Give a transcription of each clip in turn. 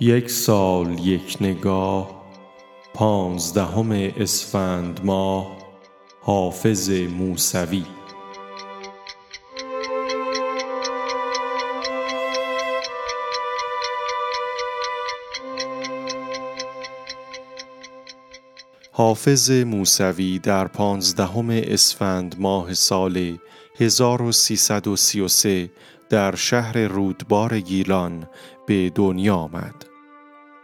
یک سال یک نگاه پانزدهم اسفند ماه حافظ موسوی. حافظ موسوی در پانزدهم اسفند ماه سال 1333 در شهر رودبار گیلان به دنیا آمد.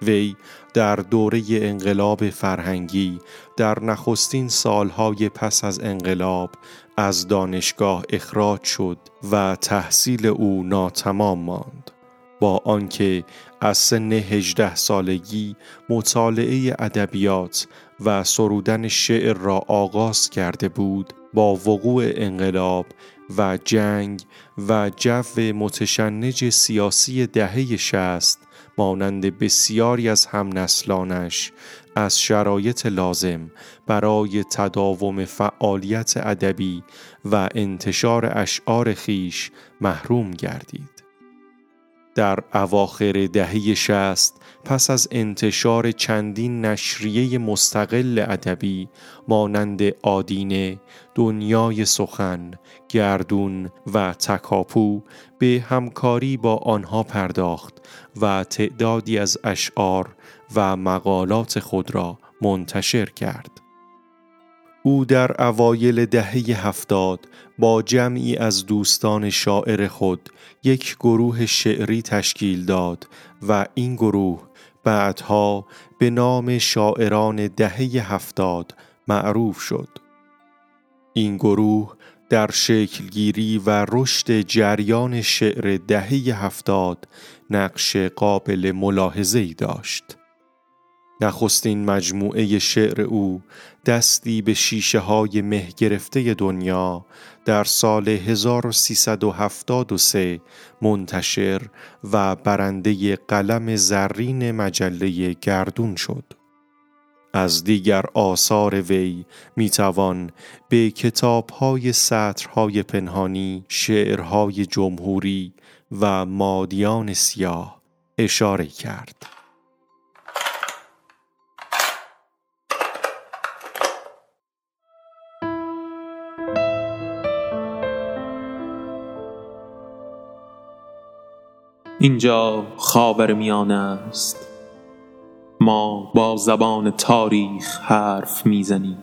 وی در دوره انقلاب فرهنگی در نخستین سالهای پس از انقلاب از دانشگاه اخراج شد و تحصیل او ناتمام ماند. با آنکه از سن هجده سالگی مطالعه ادبیات و سرودن شعر را آغاز کرده بود با وقوع انقلاب و جنگ و جو متشنج سیاسی دهه شست مانند بسیاری از هم نسلانش از شرایط لازم برای تداوم فعالیت ادبی و انتشار اشعار خیش محروم گردید. در اواخر دهه شست پس از انتشار چندین نشریه مستقل ادبی مانند آدینه، دنیای سخن، گردون و تکاپو به همکاری با آنها پرداخت و تعدادی از اشعار و مقالات خود را منتشر کرد. او در اوایل دهه هفتاد با جمعی از دوستان شاعر خود یک گروه شعری تشکیل داد و این گروه بعدها به نام شاعران دهه هفتاد معروف شد. این گروه در شکلگیری و رشد جریان شعر دهه هفتاد نقش قابل ملاحظه‌ای داشت. نخستین مجموعه شعر او دستی به شیشه های مه گرفته دنیا در سال 1373 منتشر و برنده قلم زرین مجله گردون شد. از دیگر آثار وی می توان به کتابهای سطرهای پنهانی، شعرهای جمهوری و مادیان سیاه اشاره کرد. اینجا خاور میانه است. ما با زبان تاریخ حرف می‌زنیم.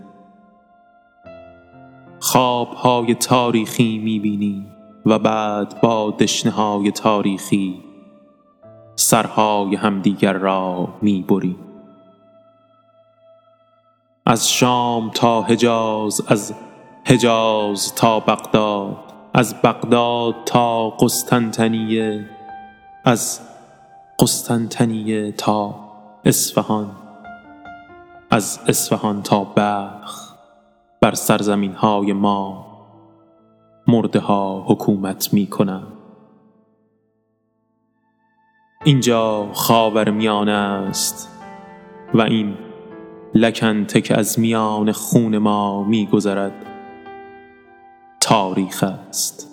خوابهای تاریخی می‌بینیم و بعد با دشنه تاریخی سرهای همدیگر را می‌بریم. از شام تا حجاز از حجاز تا بغداد از بغداد تا قسطنطنیه از قسطنطنیه تا اصفهان از اصفهان تا بلخ بر سرزمین های ما مرده ها حکومت می کنند اینجا خاور میانه است و این لکنته که از میان خون ما میگذرد. تاریخ است.